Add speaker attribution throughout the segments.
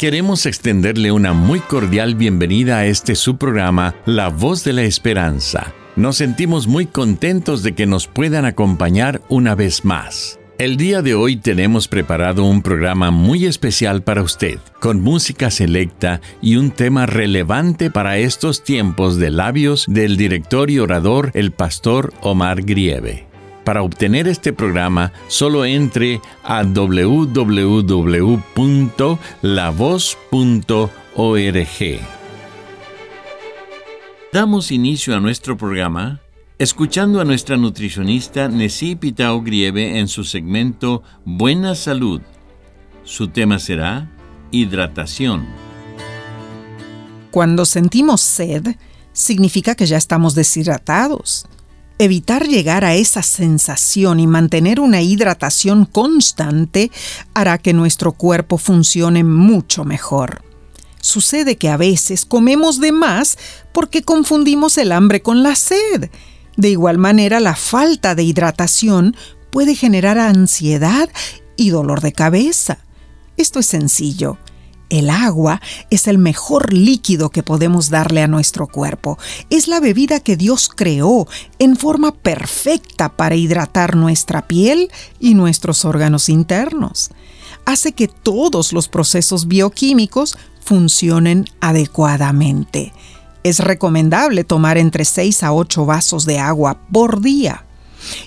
Speaker 1: Queremos extenderle una muy cordial bienvenida a este su programa, La Voz de la Esperanza. Nos sentimos muy contentos de que nos puedan acompañar una vez más. El día de hoy tenemos preparado un programa muy especial para usted, con música selecta y un tema relevante para estos tiempos de labios del director y orador el pastor Omar Grieve. Para obtener este programa, solo entre a www.lavoz.org. Damos inicio a nuestro programa escuchando a nuestra nutricionista Nessie Pitao Grieve en su segmento Buena Salud. Su tema será hidratación.
Speaker 2: Cuando sentimos sed, significa que ya estamos deshidratados. Evitar llegar a esa sensación y mantener una hidratación constante hará que nuestro cuerpo funcione mucho mejor. Sucede que a veces comemos de más porque confundimos el hambre con la sed. De igual manera, la falta de hidratación puede generar ansiedad y dolor de cabeza. Esto es sencillo. El agua es el mejor líquido que podemos darle a nuestro cuerpo. Es la bebida que Dios creó en forma perfecta para hidratar nuestra piel y nuestros órganos internos. Hace que todos los procesos bioquímicos funcionen adecuadamente. Es recomendable tomar entre 6 a 8 vasos de agua por día.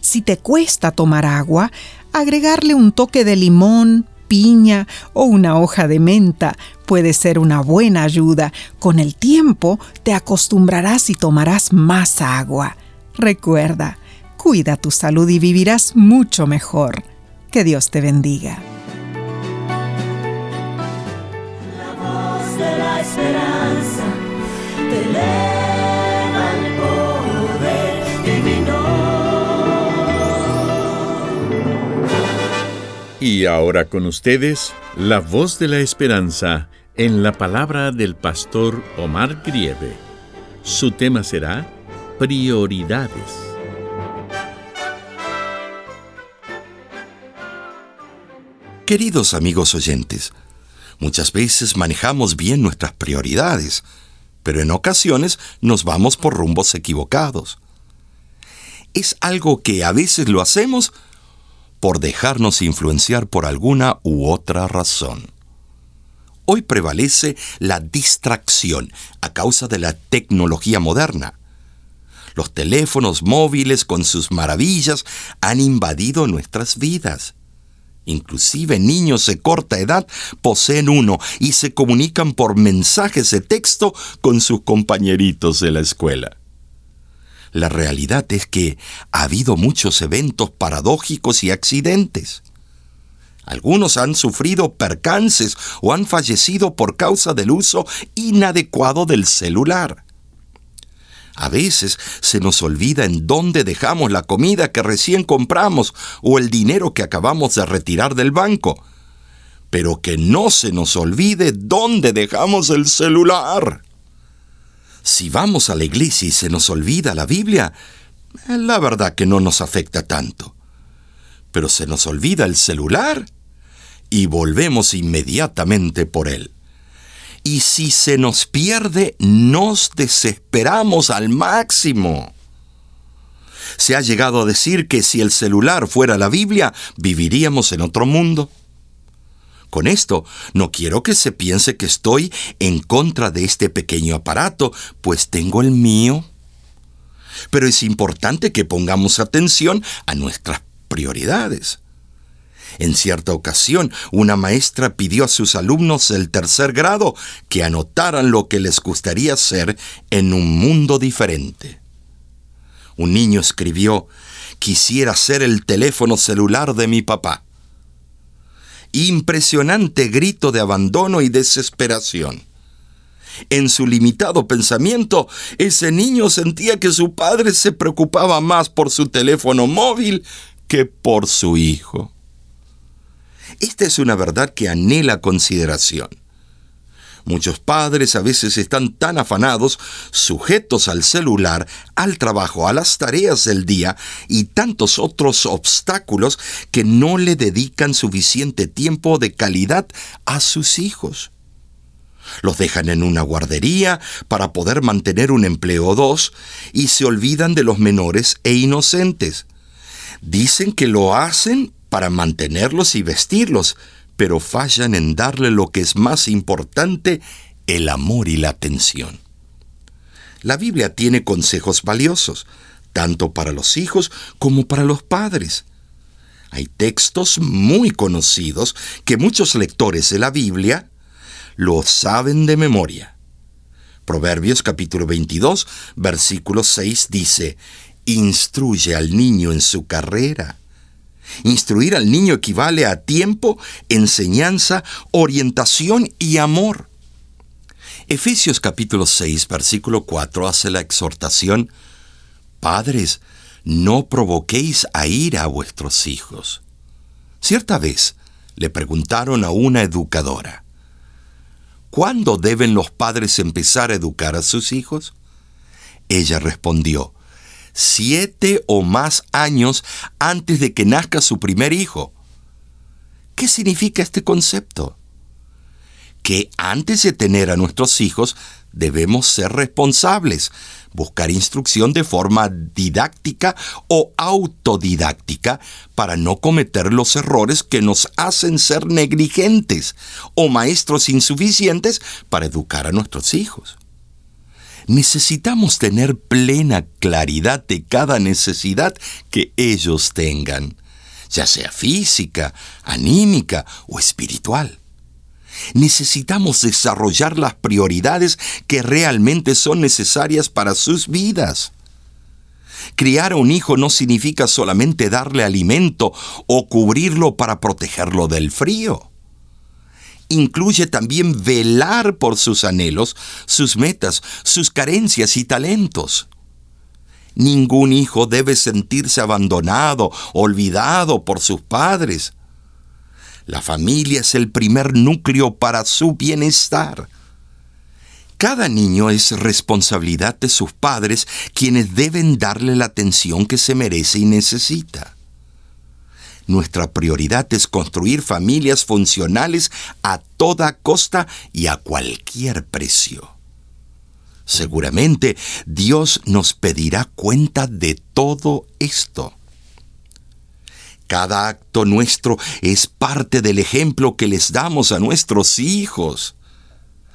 Speaker 2: Si te cuesta tomar agua, agregarle un toque de limón, piña o una hoja de menta puede ser una buena ayuda. Con el tiempo te acostumbrarás y tomarás más agua. Recuerda, cuida tu salud y vivirás mucho mejor. Que Dios te bendiga.
Speaker 1: Y ahora con ustedes, la voz de la esperanza en la palabra del pastor Omar Grieve. Su tema será Prioridades.
Speaker 3: Queridos amigos oyentes, muchas veces manejamos bien nuestras prioridades, pero en ocasiones nos vamos por rumbos equivocados. Es algo que a veces lo hacemos por dejarnos influenciar por alguna u otra razón. Hoy prevalece la distracción a causa de la tecnología moderna. Los teléfonos móviles con sus maravillas han invadido nuestras vidas. Inclusive niños de corta edad poseen uno y se comunican por mensajes de texto con sus compañeritos de la escuela. La realidad es que ha habido muchos eventos paradójicos y accidentes. Algunos han sufrido percances o han fallecido por causa del uso inadecuado del celular. A veces se nos olvida en dónde dejamos la comida que recién compramos o el dinero que acabamos de retirar del banco. Pero que no se nos olvide dónde dejamos el celular. Si vamos a la iglesia y se nos olvida la Biblia, la verdad que no nos afecta tanto. Pero se nos olvida el celular y volvemos inmediatamente por él. Y si se nos pierde, nos desesperamos al máximo. Se ha llegado a decir que si el celular fuera la Biblia, viviríamos en otro mundo. Con esto no quiero que se piense que estoy en contra de este pequeño aparato, pues tengo el mío. Pero es importante que pongamos atención a nuestras prioridades. En cierta ocasión, una maestra pidió a sus alumnos del tercer grado que anotaran lo que les gustaría ser en un mundo diferente. Un niño escribió, Quisiera ser el teléfono celular de mi papá. Impresionante grito de abandono y desesperación. En su limitado pensamiento, ese niño sentía que su padre se preocupaba más por su teléfono móvil que por su hijo. Esta es una verdad que anhela consideración. Muchos padres a veces están tan afanados, sujetos al celular, al trabajo, a las tareas del día y tantos otros obstáculos que no le dedican suficiente tiempo de calidad a sus hijos. Los dejan en una guardería para poder mantener un empleo o dos y se olvidan de los menores e inocentes. Dicen que lo hacen para mantenerlos y vestirlos, pero fallan en darle lo que es más importante, el amor y la atención. La Biblia tiene consejos valiosos, tanto para los hijos como para los padres. Hay textos muy conocidos que muchos lectores de la Biblia lo saben de memoria. Proverbios capítulo 22, versículo 6 dice, Instruye al niño en su carrera Instruir al niño equivale a tiempo, enseñanza, orientación y amor. Efesios capítulo 6, versículo 4 hace la exhortación, Padres, no provoquéis a ira a vuestros hijos. Cierta vez le preguntaron a una educadora, ¿cuándo deben los padres empezar a educar a sus hijos? Ella respondió, siete o más años antes de que nazca su primer hijo. ¿Qué significa este concepto? Que antes de tener a nuestros hijos debemos ser responsables, buscar instrucción de forma didáctica o autodidáctica para no cometer los errores que nos hacen ser negligentes o maestros insuficientes para educar a nuestros hijos necesitamos tener plena claridad de cada necesidad que ellos tengan, ya sea física, anímica o espiritual. Necesitamos desarrollar las prioridades que realmente son necesarias para sus vidas. Criar a un hijo no significa solamente darle alimento o cubrirlo para protegerlo del frío incluye también velar por sus anhelos, sus metas, sus carencias y talentos. Ningún hijo debe sentirse abandonado, olvidado por sus padres. La familia es el primer núcleo para su bienestar. Cada niño es responsabilidad de sus padres, quienes deben darle la atención que se merece y necesita. Nuestra prioridad es construir familias funcionales a toda costa y a cualquier precio. Seguramente Dios nos pedirá cuenta de todo esto. Cada acto nuestro es parte del ejemplo que les damos a nuestros hijos.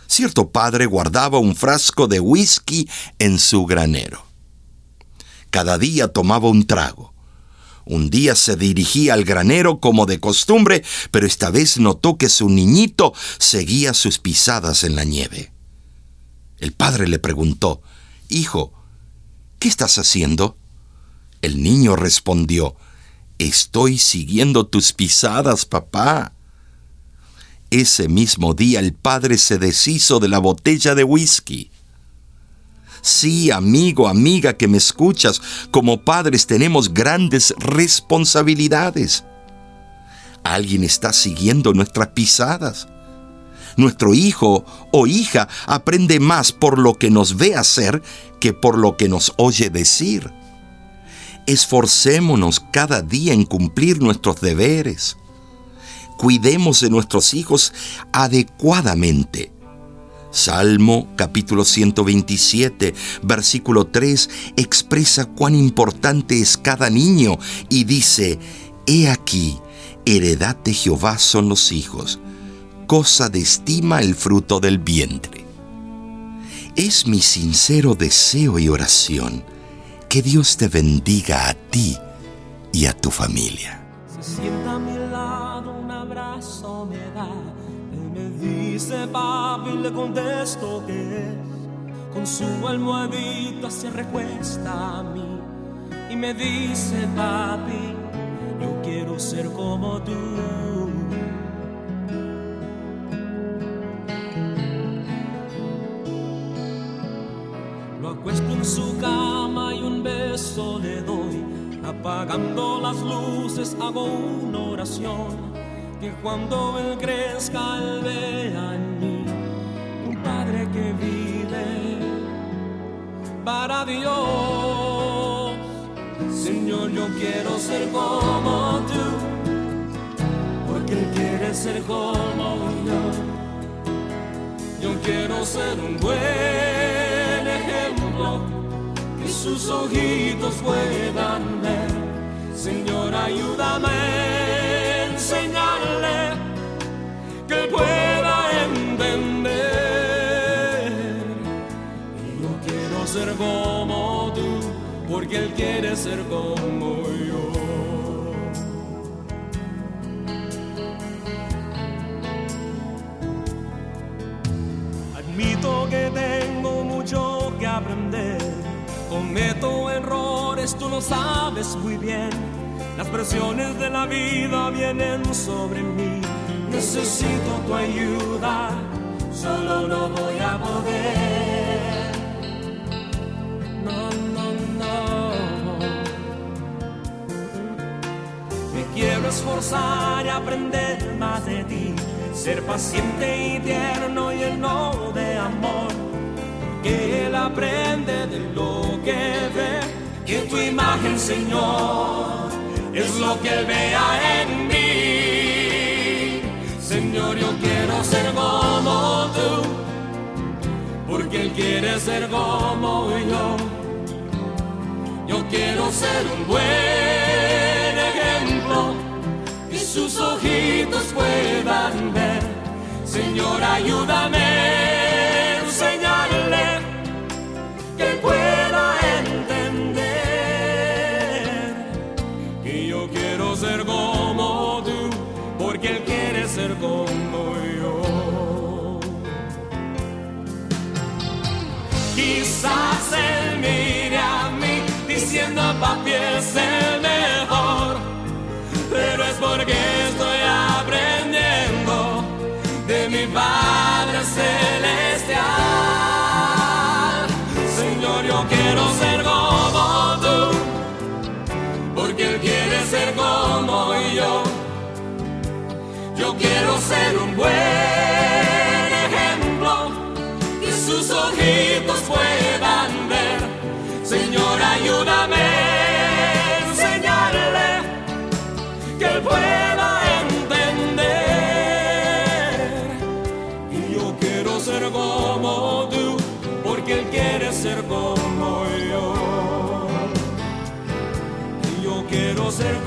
Speaker 3: Cierto padre guardaba un frasco de whisky en su granero. Cada día tomaba un trago. Un día se dirigía al granero como de costumbre, pero esta vez notó que su niñito seguía sus pisadas en la nieve. El padre le preguntó, Hijo, ¿qué estás haciendo? El niño respondió, Estoy siguiendo tus pisadas, papá. Ese mismo día el padre se deshizo de la botella de whisky. Sí, amigo, amiga que me escuchas, como padres tenemos grandes responsabilidades. Alguien está siguiendo nuestras pisadas. Nuestro hijo o hija aprende más por lo que nos ve hacer que por lo que nos oye decir. Esforcémonos cada día en cumplir nuestros deberes. Cuidemos de nuestros hijos adecuadamente Salmo capítulo 127, versículo 3, expresa cuán importante es cada niño y dice, He aquí, heredad de Jehová son los hijos, cosa de estima el fruto del vientre. Es mi sincero deseo y oración que Dios te bendiga a ti y a tu familia.
Speaker 4: Dice papi, le contesto que es. Con su almohadita se recuesta a mí. y me dice, papi, yo quiero ser como tú. Lo acuesto en su cama y un beso le doy. Apagando las luces hago una oración. Que cuando él crezca, él vea en mí un padre que vive para Dios. Señor, yo quiero ser como tú, porque Él quiere ser como yo. Yo quiero ser un buen ejemplo, que sus ojitos puedan ver. Señor, ayúdame a enseñarle que pueda entender. Y yo quiero ser como tú, porque Él quiere ser como yo. Admito que tengo mucho que aprender. Cometo errores, tú lo sabes muy bien. Las presiones de la vida vienen sobre mí. Necesito tu ayuda, solo no voy a poder. No, no, no. Me quiero esforzar y aprender más de ti. Ser paciente y tierno y lleno de amor. Que Él aprende de lo que ve. Que tu imagen, Señor, es lo que Él vea en mí. Señor, yo quiero ser como tú. Porque Él quiere ser como yo. Yo quiero ser un buen ejemplo y sus ojitos puedan ver. Señor, ayúdame papi es el mejor pero es porque estoy aprendiendo de mi Padre Celestial. Señor, yo quiero ser como tú, porque Él quiere ser como yo. Yo quiero ser un buen ejemplo y sus ojitos puedan ver. Señor, ayúdame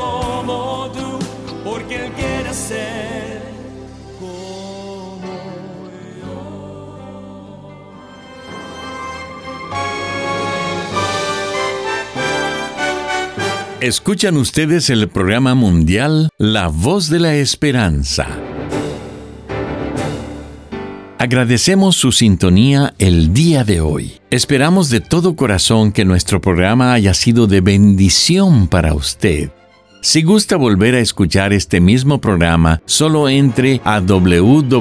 Speaker 4: como tú, porque él quiere ser como yo.
Speaker 1: Escuchan ustedes el programa mundial La Voz de la Esperanza. Agradecemos su sintonía el día de hoy. Esperamos de todo corazón que nuestro programa haya sido de bendición para usted. Si gusta volver a escuchar este mismo programa, solo entre a www.lavoz.org.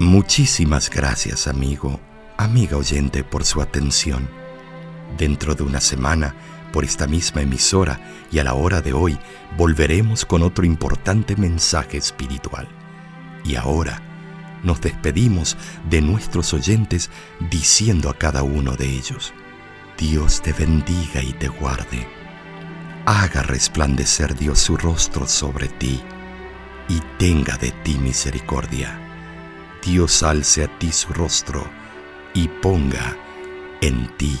Speaker 3: Muchísimas gracias, amigo, amiga oyente, por su atención. Dentro de una semana, por esta misma emisora y a la hora de hoy, volveremos con otro importante mensaje espiritual. Y ahora, nos despedimos de nuestros oyentes diciendo a cada uno de ellos, Dios te bendiga y te guarde. Haga resplandecer Dios su rostro sobre ti y tenga de ti misericordia. Dios alce a ti su rostro y ponga en ti